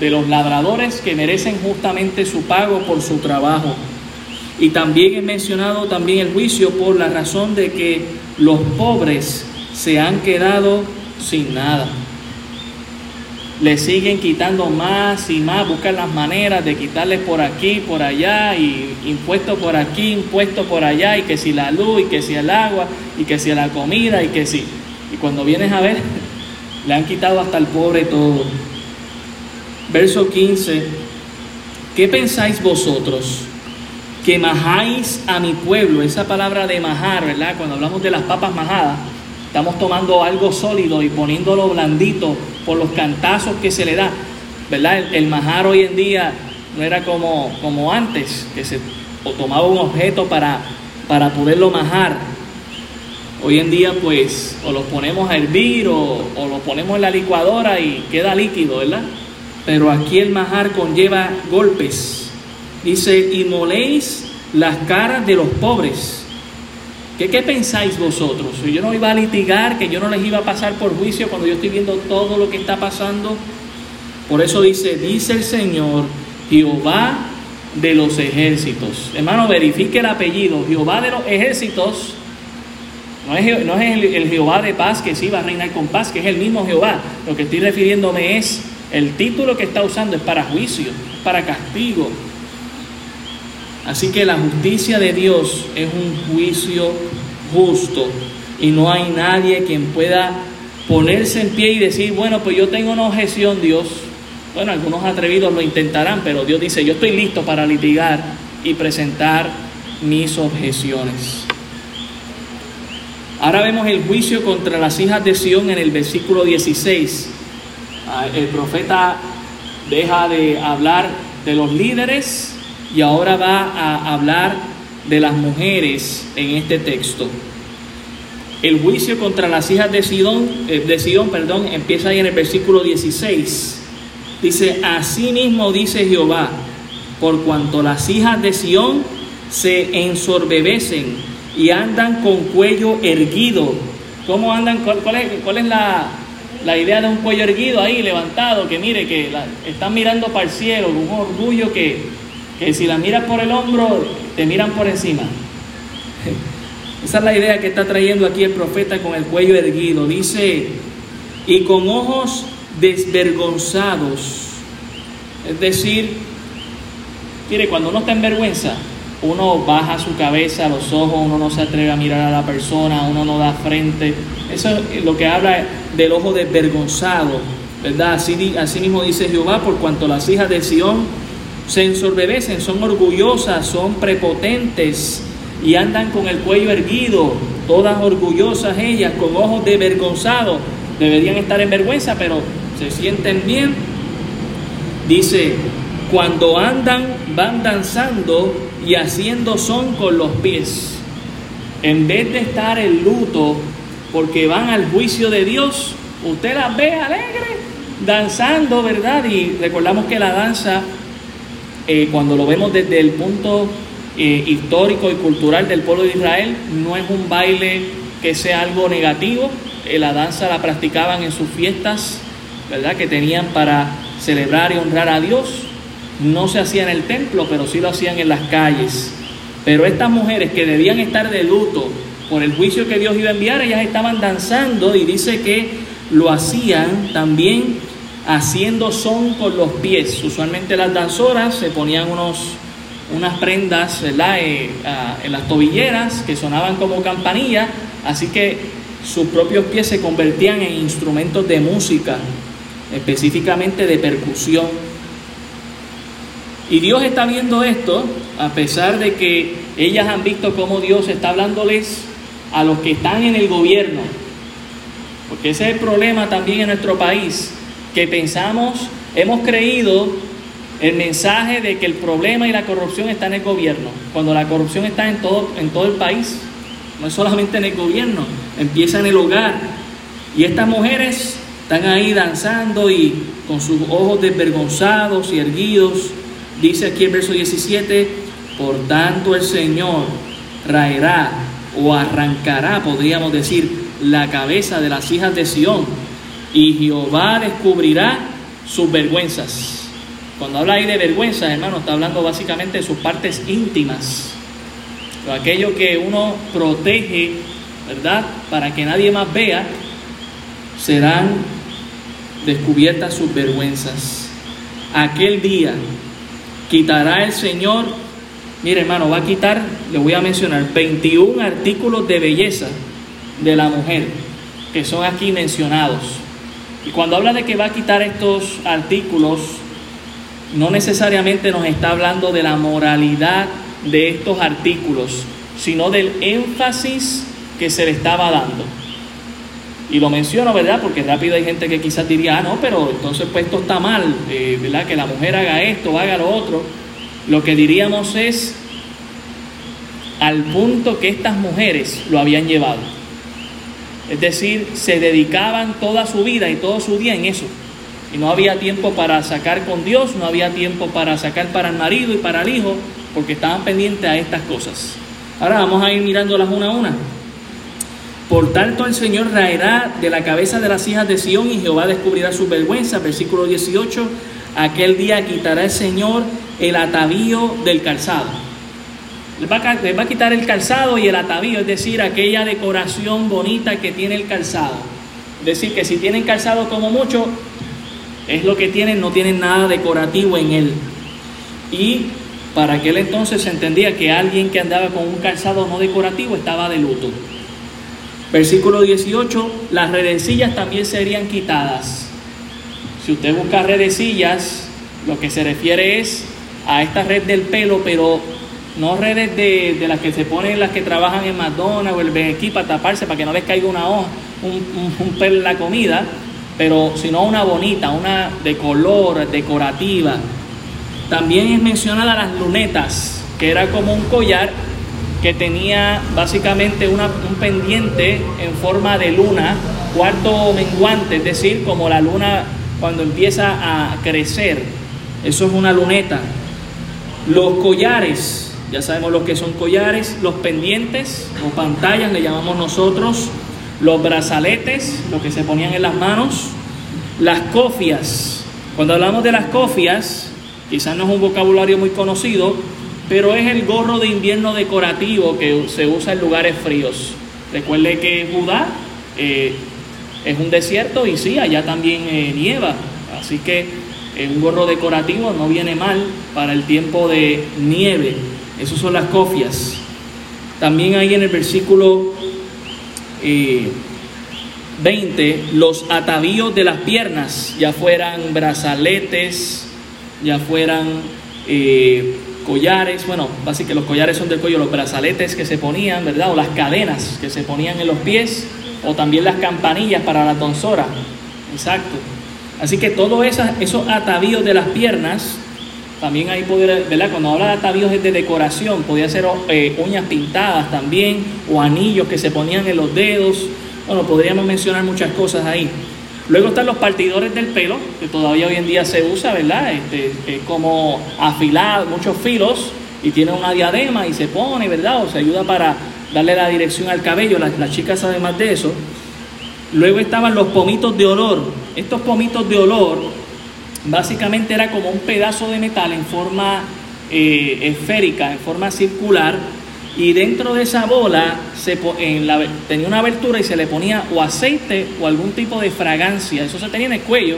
de los labradores que merecen justamente su pago por su trabajo. Y también he mencionado también el juicio por la razón de que los pobres se han quedado sin nada. Le siguen quitando más y más, buscan las maneras de quitarles por aquí, por allá, y impuestos por aquí, impuestos por allá, y que si la luz, y que si el agua, y que si la comida, y que si. Y cuando vienes a ver, le han quitado hasta el pobre todo. Verso 15. ¿Qué pensáis vosotros? que majáis a mi pueblo. Esa palabra de majar, ¿verdad? Cuando hablamos de las papas majadas, estamos tomando algo sólido y poniéndolo blandito por los cantazos que se le da, ¿verdad? El, majar hoy en día no era como, como antes, que se tomaba un objeto para, para poderlo majar. Hoy en día pues o lo ponemos a hervir o, o lo ponemos en la licuadora y queda líquido, ¿verdad? Pero aquí el majar conlleva golpes, Dice, y moléis las caras de los pobres. ¿Qué, ¿Qué pensáis vosotros? Yo no iba a litigar, que yo no les iba a pasar por juicio cuando yo estoy viendo todo lo que está pasando. Por eso dice, dice el Señor, Jehová de los ejércitos. Hermano, verifique el apellido, Jehová de los ejércitos. No es, no es el, el, Jehová de paz que sí va a reinar con paz, que es el mismo Jehová. Lo que estoy refiriéndome es, el título que está usando es para juicio, para castigo, Así que la justicia de Dios es un juicio justo y no hay nadie quien pueda ponerse en pie y decir, bueno, pues yo tengo una objeción, Dios. Bueno, algunos atrevidos lo intentarán, pero Dios dice, yo estoy listo para litigar y presentar mis objeciones. Ahora vemos el juicio contra las hijas de Sión en el versículo 16. Ah, el profeta deja de hablar de los líderes y ahora va a hablar de las mujeres en este texto. El juicio contra las hijas de Sidón, eh, de Sidón perdón, empieza ahí en el versículo 16. Dice, así mismo dice Jehová, por cuanto las hijas de Sión se ensorbebecen y andan con cuello erguido. ¿Cómo andan? ¿Cuál, es, la, la, idea de un cuello erguido ahí, levantado? Que mire, que están mirando para el cielo, un orgullo que, que si la miras por el hombro, te miran por encima. Esa es la idea que está trayendo aquí el profeta con el cuello erguido. Dice, y con ojos desvergonzados. Es decir, mire, cuando uno está en vergüenza, uno baja su cabeza, los ojos, uno no se atreve a mirar a la persona, uno no da frente. Eso es lo que habla del ojo desvergonzado, ¿verdad? Así, así mismo dice Jehová, por cuanto las hijas de Sión se ensorbebecen, son orgullosas, son prepotentes y andan con el cuello erguido, todas orgullosas ellas, con ojos desvergonzados. Deberían estar en vergüenza, pero se sienten bien. Dice, cuando andan, van danzando y haciendo son con los pies. En vez de estar en luto porque van al juicio de Dios, usted las ve alegres, danzando, ¿verdad? Y recordamos que la danza, eh, cuando lo vemos desde el punto eh, histórico y cultural del pueblo de Israel, no es un baile que sea algo negativo. Eh, la danza la practicaban en sus fiestas, ¿verdad? Que tenían para celebrar y honrar a Dios no se hacía en el templo, pero sí lo hacían en las calles. Pero estas mujeres que debían estar de luto por el juicio que Dios iba a enviar, ellas estaban danzando y dice que lo hacían también haciendo son con los pies. Usualmente las danzoras se ponían unos, unas prendas eh, en las tobilleras que sonaban como campanilla, así que sus propios pies se convertían en instrumentos de música, específicamente de percusión. Y Dios está viendo esto, a pesar de que ellas han visto cómo Dios está hablándoles a los que están en el gobierno. Porque ese es el problema también en nuestro país, que pensamos, hemos creído el mensaje de que el problema y la corrupción está en el gobierno, cuando la corrupción está en todo, en todo el país, no es solamente en el gobierno, empieza en el hogar. Y estas mujeres están ahí danzando y con sus ojos desvergonzados y erguidos, Dice aquí el verso 17, por tanto el Señor raerá o arrancará, podríamos decir, la cabeza de las hijas de Sión y Jehová descubrirá sus vergüenzas. Cuando habla ahí de vergüenza, hermano, está hablando básicamente de sus partes íntimas. aquello que uno protege, ¿verdad? Para que nadie más vea, serán descubiertas sus vergüenzas. Aquel día quitará el Señor, mire hermano, va a quitar, le voy a mencionar, 21 artículos de belleza de la mujer, que son aquí mencionados. Y cuando habla de que va a quitar estos artículos, no necesariamente nos está hablando de la moralidad de estos artículos, sino del énfasis que se le estaba dando. Y lo menciono, ¿verdad? Porque rápido hay gente que quizás diría, ah, no, pero entonces pues esto está mal, eh, ¿verdad? Que la mujer haga esto, haga lo otro. Lo que diríamos es al punto que estas mujeres lo habían llevado. Es decir, se dedicaban toda su vida y todo su día en eso. Y no había tiempo para sacar con Dios, no había tiempo para sacar para el marido y para el hijo, porque estaban pendientes a estas cosas. Ahora vamos a ir mirándolas una a una. Por tanto, el Señor raerá de la cabeza de las hijas de Sión y Jehová descubrirá su vergüenza. Versículo 18. Aquel día quitará el Señor el atavío del calzado. Les va, a, quitar el calzado y el atavío, es decir, aquella decoración bonita que tiene el calzado. Es decir, que si tienen calzado como mucho, es lo que tienen, no tienen nada decorativo en él. Y para aquel entonces se entendía que alguien que andaba con un calzado no decorativo estaba de luto. Versículo 18, las redecillas también serían quitadas. Si usted busca redecillas, lo que se refiere es a esta red del pelo, pero no redes de, las que se ponen las que trabajan en McDonald's o el aquí para taparse, para que no les caiga una hoja, un, pelo en la comida, pero sino una bonita, una de color, decorativa. También es mencionada las lunetas, que era como un collar que tenía básicamente una, un pendiente en forma de luna, cuarto menguante, es decir, como la luna cuando empieza a crecer. Eso es una luneta. Los collares, ya sabemos lo que son collares, los pendientes o pantallas le llamamos nosotros, los brazaletes, lo que se ponían en las manos, las cofias. Cuando hablamos de las cofias, quizás no es un vocabulario muy conocido, pero es el gorro de invierno decorativo que se usa en lugares fríos. Recuerde que Judá eh, es un desierto y sí, allá también eh, nieva, así que eh, un gorro decorativo no viene mal para el tiempo de nieve. Esas son las cofias. También ahí en el versículo 20, los atavíos de las piernas, ya fueran brazaletes, ya fueran eh, collares, bueno, básicamente los collares son del cuello, los brazaletes que se ponían, ¿verdad? O las cadenas que se ponían en los pies, o también las campanillas para la tonsora, exacto. Así que todos esos atavíos de las piernas, también ahí poder, ¿verdad? Cuando habla de atavíos es de decoración, podía ser eh, uñas pintadas también, o anillos que se ponían en los dedos, bueno, podríamos mencionar muchas cosas ahí. Luego están los partidores del pelo, que todavía hoy en día se usa, ¿verdad? Este, es como afilar muchos filos y tiene una diadema y se pone, ¿verdad? O se ayuda para darle la dirección al cabello. Las, las chicas saben más de eso. Luego estaban los pomitos de olor. Estos pomitos de olor básicamente era como un pedazo de metal en forma eh, esférica, en forma circular, y dentro de esa bola se, en la, tenía una abertura y se le ponía o aceite o algún tipo de fragancia. Eso se tenía en el cuello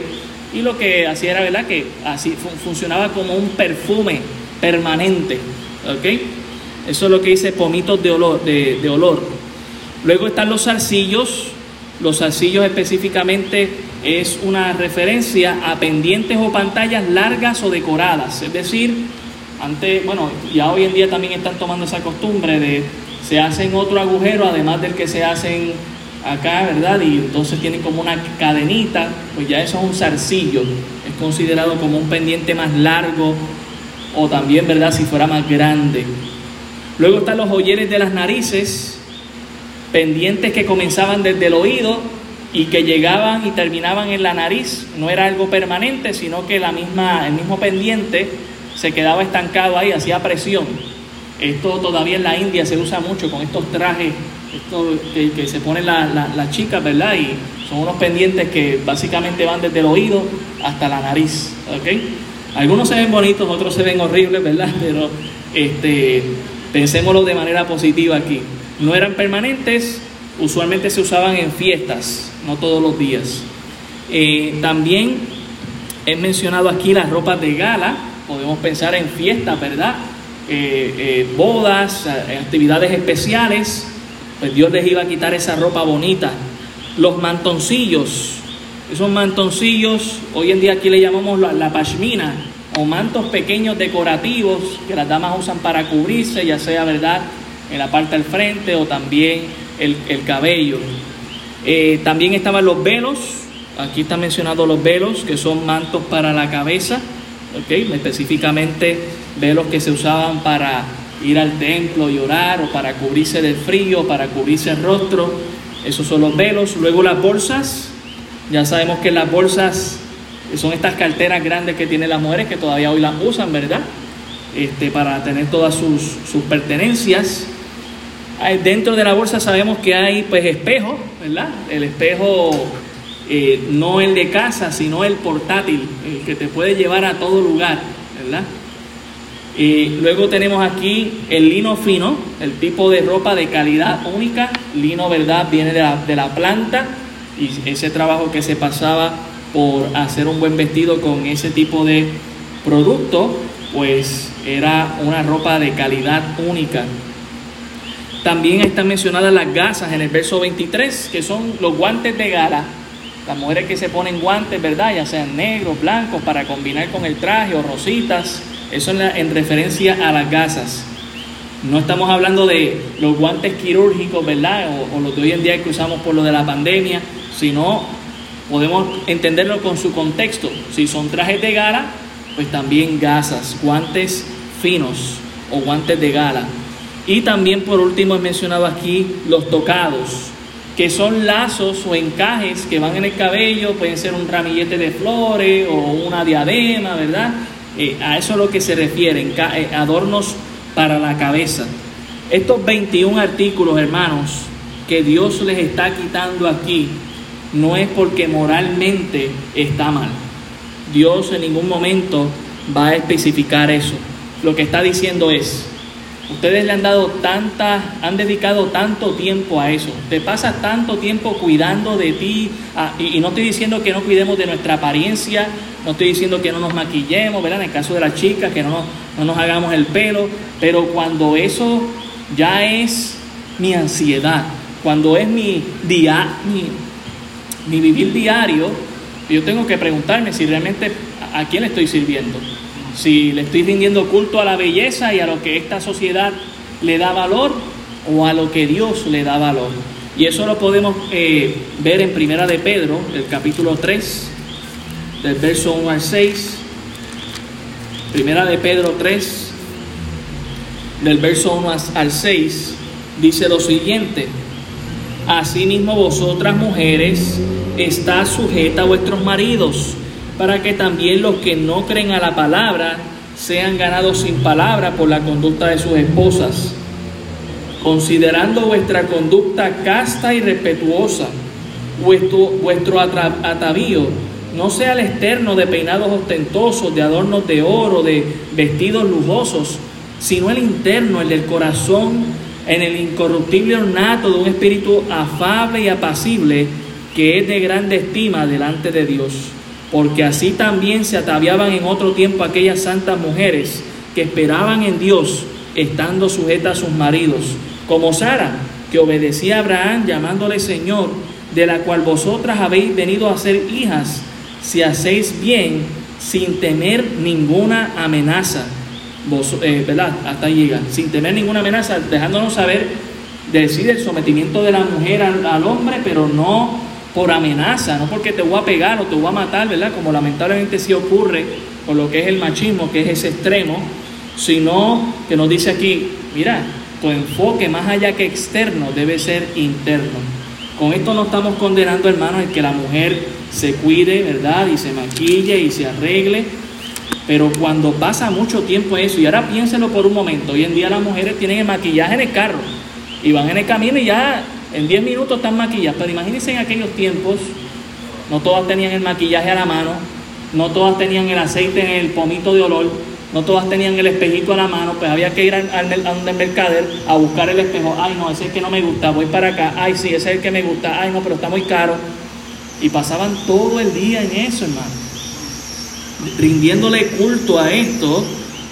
y lo que hacía era, ¿verdad? Que así funcionaba como un perfume permanente. ¿Ok? Eso es lo que dice pomitos de olor. De, de olor. Luego están los zarcillos. Los zarcillos específicamente es una referencia a pendientes o pantallas largas o decoradas. Es decir, antes, bueno, ya hoy en día también están tomando esa costumbre de se hacen otro agujero además del que se hacen acá, ¿verdad? Y entonces tienen como una cadenita, pues ya eso es un zarcillo, es considerado como un pendiente más largo o también, ¿verdad? Si fuera más grande. Luego están los joyeres de las narices, pendientes que comenzaban desde el oído y que llegaban y terminaban en la nariz. No era algo permanente, sino que la misma, el mismo pendiente se quedaba estancado ahí, hacía presión. Esto todavía en la India se usa mucho con estos trajes que, se ponen las chicas, ¿verdad? Y son unos pendientes que básicamente van desde el oído hasta la nariz, ¿ok? Algunos se ven bonitos, otros se ven horribles, ¿verdad? Pero este, pensémoslo de manera positiva aquí. No eran permanentes, usualmente se usaban en fiestas, no todos los días. Eh, también he mencionado aquí las ropas de gala, podemos pensar en fiestas, ¿verdad? Eh, eh, bodas, actividades especiales, pues Dios les iba a quitar esa ropa bonita. Los mantoncillos, esos mantoncillos, hoy en día aquí le llamamos la, pashmina, o mantos pequeños decorativos que las damas usan para cubrirse, ya sea, ¿verdad?, en la parte del frente o también el cabello. También estaban los velos, aquí están mencionados los velos, que son mantos para la cabeza específicamente velos que se usaban para ir al templo y orar o para cubrirse del frío, para cubrirse el rostro, esos son los velos. Luego las bolsas, ya sabemos que las bolsas son estas carteras grandes que tienen las mujeres que todavía hoy las usan, ¿verdad? Este, para tener todas sus, sus pertenencias. Dentro de la bolsa sabemos que hay pues espejos, ¿verdad? El espejo eh, no el de casa, sino el portátil, el que te puede llevar a todo lugar, ¿verdad? Y luego tenemos aquí el lino fino, el tipo de ropa de calidad única. Lino, ¿verdad? Viene de la, de la planta y ese trabajo que se pasaba por hacer un buen vestido con ese tipo de producto, pues era una ropa de calidad única. También están mencionadas las gasas en el verso 23, que son los guantes de gala las mujeres que se ponen guantes, ¿verdad? Ya sean negros, blancos, para combinar con el traje o rositas. Eso en, referencia a las gasas. No estamos hablando de los guantes quirúrgicos, ¿verdad? O, los de hoy en día que usamos por lo de la pandemia, sino podemos entenderlo con su contexto. Si son trajes de gala, pues también gasas, guantes finos o guantes de gala. Y también por último he mencionado aquí los tocados, que son lazos o encajes que van en el cabello, pueden ser un ramillete de flores o una diadema, ¿verdad? Eh, a eso es lo que se refieren, eh, adornos para la cabeza. Estos 21 artículos, hermanos, que Dios les está quitando aquí, no es porque moralmente está mal. Dios en ningún momento va a especificar eso. Lo que está diciendo es, ustedes le han dado tanta, han dedicado tanto tiempo a eso, te pasas tanto tiempo cuidando de ti, ah, y, no estoy diciendo que no cuidemos de nuestra apariencia, no estoy diciendo que no nos maquillemos, ¿verdad? En el caso de las chicas, que no, no nos hagamos el pelo, pero cuando eso ya es mi ansiedad, cuando es mi día, mi, vivir diario, yo tengo que preguntarme si realmente a quién le estoy sirviendo. Si le estoy rindiendo culto a la belleza y a lo que esta sociedad le da valor o a lo que Dios le da valor. Y eso lo podemos eh, ver en Primera de Pedro, el capítulo 3, del verso 1 al 6. Primera de Pedro 3, del verso 1 al 6, dice lo siguiente. Asimismo vosotras mujeres, está sujeta a vuestros maridos, para que también los que no creen a la palabra sean ganados sin palabra por la conducta de sus esposas, considerando vuestra conducta casta y respetuosa, vuestro, vuestro atavío no sea el externo de peinados ostentosos, de adornos de oro, de vestidos lujosos, sino el interno, el del corazón, en el incorruptible ornato de un espíritu afable y apacible que es de grande estima delante de Dios. Porque así también se ataviaban en otro tiempo aquellas santas mujeres que esperaban en Dios, estando sujetas a sus maridos, como Sara, que obedecía a Abraham llamándole Señor, de la cual vosotras habéis venido a ser hijas, si hacéis bien sin temer ninguna amenaza. Eh, ¿verdad? Hasta llega, sin temer ninguna amenaza, dejándonos saber, decir el sometimiento de la mujer al, hombre, pero no por amenaza, no porque te voy a pegar o te voy a matar, ¿verdad? Como lamentablemente sí ocurre con lo que es el machismo, que es ese extremo, sino que nos dice aquí, mira, tu enfoque más allá que externo debe ser interno. Con esto no estamos condenando, hermanos, el que la mujer se cuide, ¿verdad? Y se maquille y se arregle. Pero cuando pasa mucho tiempo eso, y ahora piénselo por un momento, hoy en día las mujeres tienen el maquillaje en el carro y van en el camino y ya en 10 minutos están maquilladas. Pero imagínense en aquellos tiempos, no todas tenían el maquillaje a la mano, no todas tenían el aceite en el pomito de olor, no todas tenían el espejito a la mano, pues había que ir al, al, mercader a buscar el espejo. Ay, no, ese es el que no me gusta, voy para acá. Ay, sí, ese es el que me gusta. Ay, no, pero está muy caro. Y pasaban todo el día en eso, hermano. Rindiéndole culto a esto.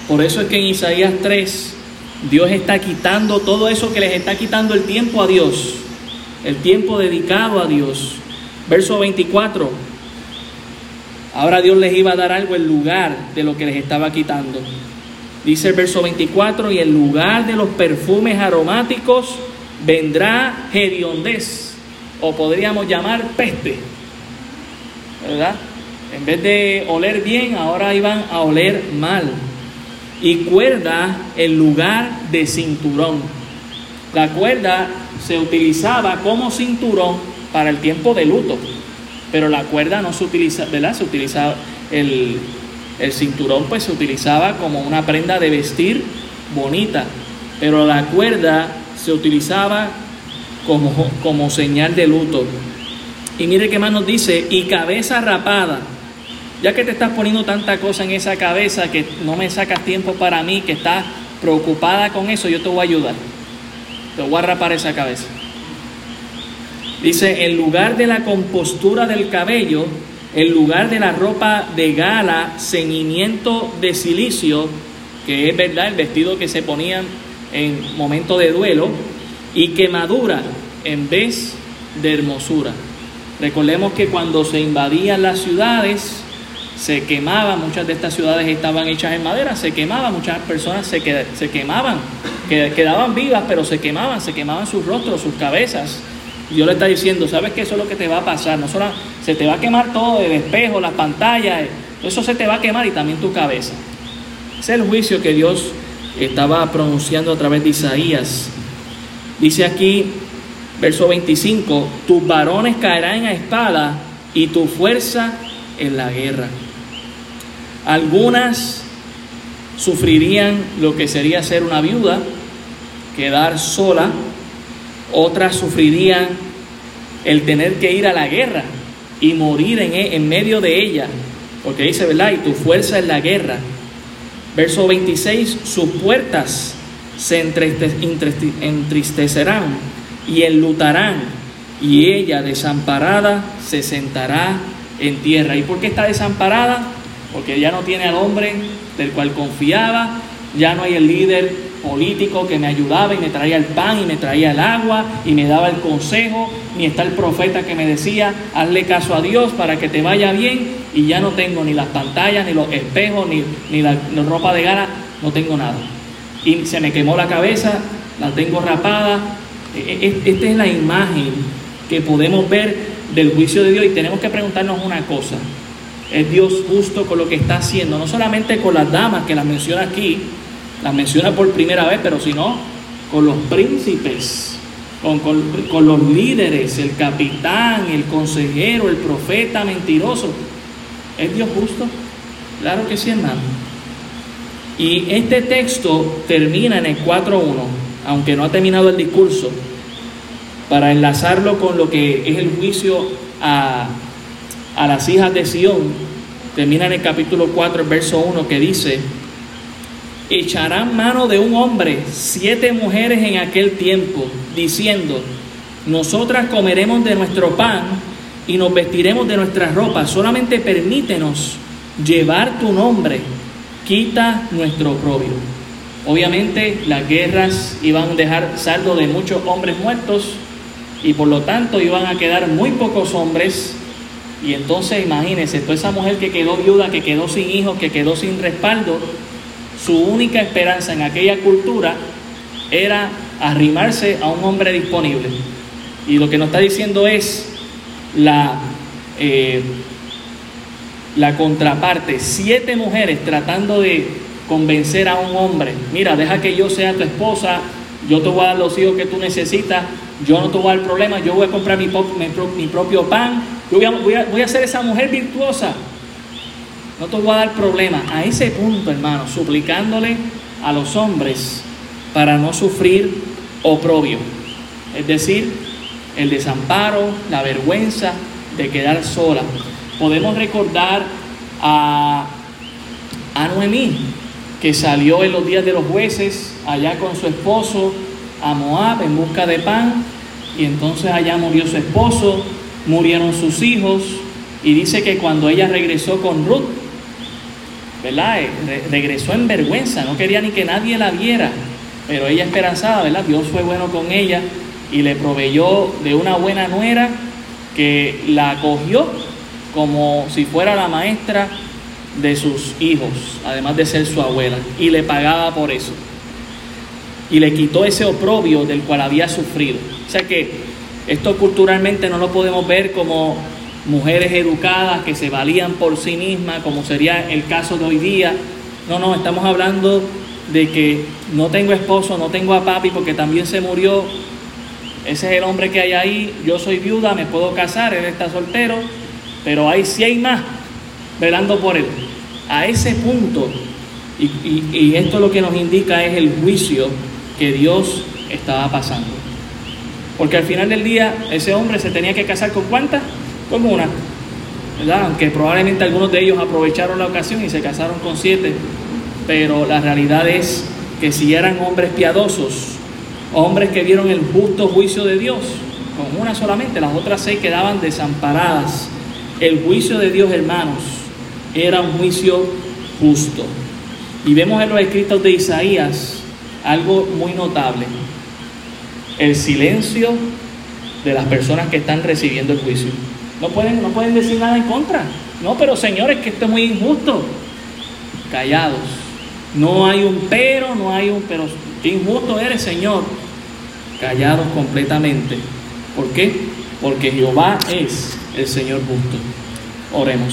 Por eso es que en Isaías 3 Dios está quitando todo eso que les está quitando el tiempo a Dios. El tiempo dedicado a Dios. Verso 24. Ahora Dios les iba a dar algo en lugar de lo que les estaba quitando. Dice el verso 24, y en lugar de los perfumes aromáticos vendrá hediondez, o podríamos llamar peste. ¿verdad? En vez de oler bien, ahora iban a oler mal. Y cuerda en lugar de cinturón. La cuerda se utilizaba como cinturón para el tiempo de luto, pero la cuerda no se utiliza, ¿verdad? Se utilizaba el, el cinturón, pues se utilizaba como una prenda de vestir bonita, pero la cuerda se utilizaba como, como señal de luto. Y mire qué más nos dice, y cabeza rapada. Ya que te estás poniendo tanta cosa en esa cabeza que no me sacas tiempo para mí, que estás preocupada con eso, yo te voy a ayudar. Te voy a esa cabeza. Dice, en lugar de la compostura del cabello, en lugar de la ropa de gala, ceñimiento de silicio, que es verdad el vestido que se ponían en momento de duelo, y quemadura en vez de hermosura. Recordemos que cuando se invadían las ciudades, se quemaba, muchas de estas ciudades estaban hechas en madera, se quemaba, muchas personas se, se quemaban, quedaban vivas, pero se quemaban, se quemaban sus rostros, sus cabezas. Dios le está diciendo, ¿sabes que eso es lo que te va a pasar? No solo se te va a quemar todo, el espejo, las pantallas, eso se te va a quemar y también tu cabeza. Es el juicio que Dios estaba pronunciando a través de Isaías. Dice aquí, verso 25, tus varones caerán a espada y tu fuerza en la guerra. Algunas sufrirían lo que sería ser una viuda, quedar sola, otras sufrirían el tener que ir a la guerra y morir en, e, en medio de ella, porque dice, ¿verdad? Y tu fuerza en la guerra. Verso 26, sus puertas se entristecerán y enlutarán, y ella desamparada se sentará en tierra. ¿Y por qué está desamparada? Porque ya no tiene al hombre del cual confiaba, ya no hay el líder político que me ayudaba y me traía el pan y me traía el agua y me daba el consejo, ni está el profeta que me decía, hazle caso a Dios para que te vaya bien y ya no tengo ni las pantallas, ni los espejos, ni, ni la, ropa de gana, no tengo nada. Y se me quemó la cabeza, la tengo rapada. E, e, esta es la imagen que podemos ver del juicio de Dios y tenemos que preguntarnos una cosa. ¿Es Dios justo con lo que está haciendo? No solamente con las damas que las menciona aquí, las menciona por primera vez, pero sino con los príncipes, con, con los líderes, el capitán, el consejero, el profeta mentiroso. ¿Es Dios justo? Claro que sí, hermano. Y este texto termina en el 4.1, aunque no ha terminado el discurso, para enlazarlo con lo que es el juicio a, a las hijas de Sión, termina en el capítulo 4, verso 1, que dice, echarán mano de un hombre siete mujeres en aquel tiempo, diciendo, nosotras comeremos de nuestro pan y nos vestiremos de nuestras ropas, solamente permítenos llevar tu nombre, quita nuestro oprobio. Obviamente las guerras iban a dejar saldo de muchos hombres muertos y por lo tanto iban a quedar muy pocos hombres. Y entonces imagínense, toda esa mujer que quedó viuda, que quedó sin hijos, que quedó sin respaldo, su única esperanza en aquella cultura era arrimarse a un hombre disponible. Y lo que nos está diciendo es, la, eh, la contraparte, siete mujeres tratando de convencer a un hombre, mira, deja que yo sea tu esposa, yo te voy a dar los hijos que tú necesitas, yo no te voy a dar problema, yo voy a comprar mi, mi, propio pan, yo voy a, voy, a, voy a ser esa mujer virtuosa, no te voy a dar problema. A ese punto, hermano, suplicándole a los hombres para no sufrir oprobio. Es decir, el desamparo, la vergüenza de quedar sola. Podemos recordar a, a Noemí, que salió en los días de los jueces allá con su esposo a Moab en busca de pan, y entonces allá murió su esposo, murieron sus hijos, y dice que cuando ella regresó con Ruth, ¿verdad? Eh, regresó en vergüenza, no quería ni que nadie la viera, pero ella esperanzaba, ¿verdad? Dios fue bueno con ella y le proveyó de una buena nuera que la acogió como si fuera la maestra de sus hijos, además de ser su abuela, y le pagaba por eso. Y le quitó ese oprobio del cual había sufrido. O sea que esto culturalmente no lo podemos ver como mujeres educadas que se valían por sí mismas, como sería el caso de hoy día. No, no, estamos hablando de que no tengo esposo, no tengo a papi porque también se murió, ese es el hombre que hay ahí. Yo soy viuda, me puedo casar, él está soltero, pero hay cien más velando por él. A ese punto, y, y esto lo que nos indica es el juicio que Dios estaba pasando. Porque al final del día, ese hombre se tenía que casar con cuántas? Con una. ¿verdad? Aunque probablemente algunos de ellos aprovecharon la ocasión y se casaron con siete. Pero la realidad es que si eran hombres piadosos, hombres que vieron el justo juicio de Dios, con una solamente, las otras seis quedaban desamparadas. El juicio de Dios, hermanos, era un juicio justo. Y vemos en los escritos de Isaías algo muy notable. El silencio de las personas que están recibiendo el juicio. No pueden, no pueden decir nada en contra. No, pero señores, que esto es muy injusto. Callados. No hay un pero, no hay un pero. Qué injusto eres, Señor callados completamente. ¿Por qué? Porque Jehová es el Señor justo. Oremos.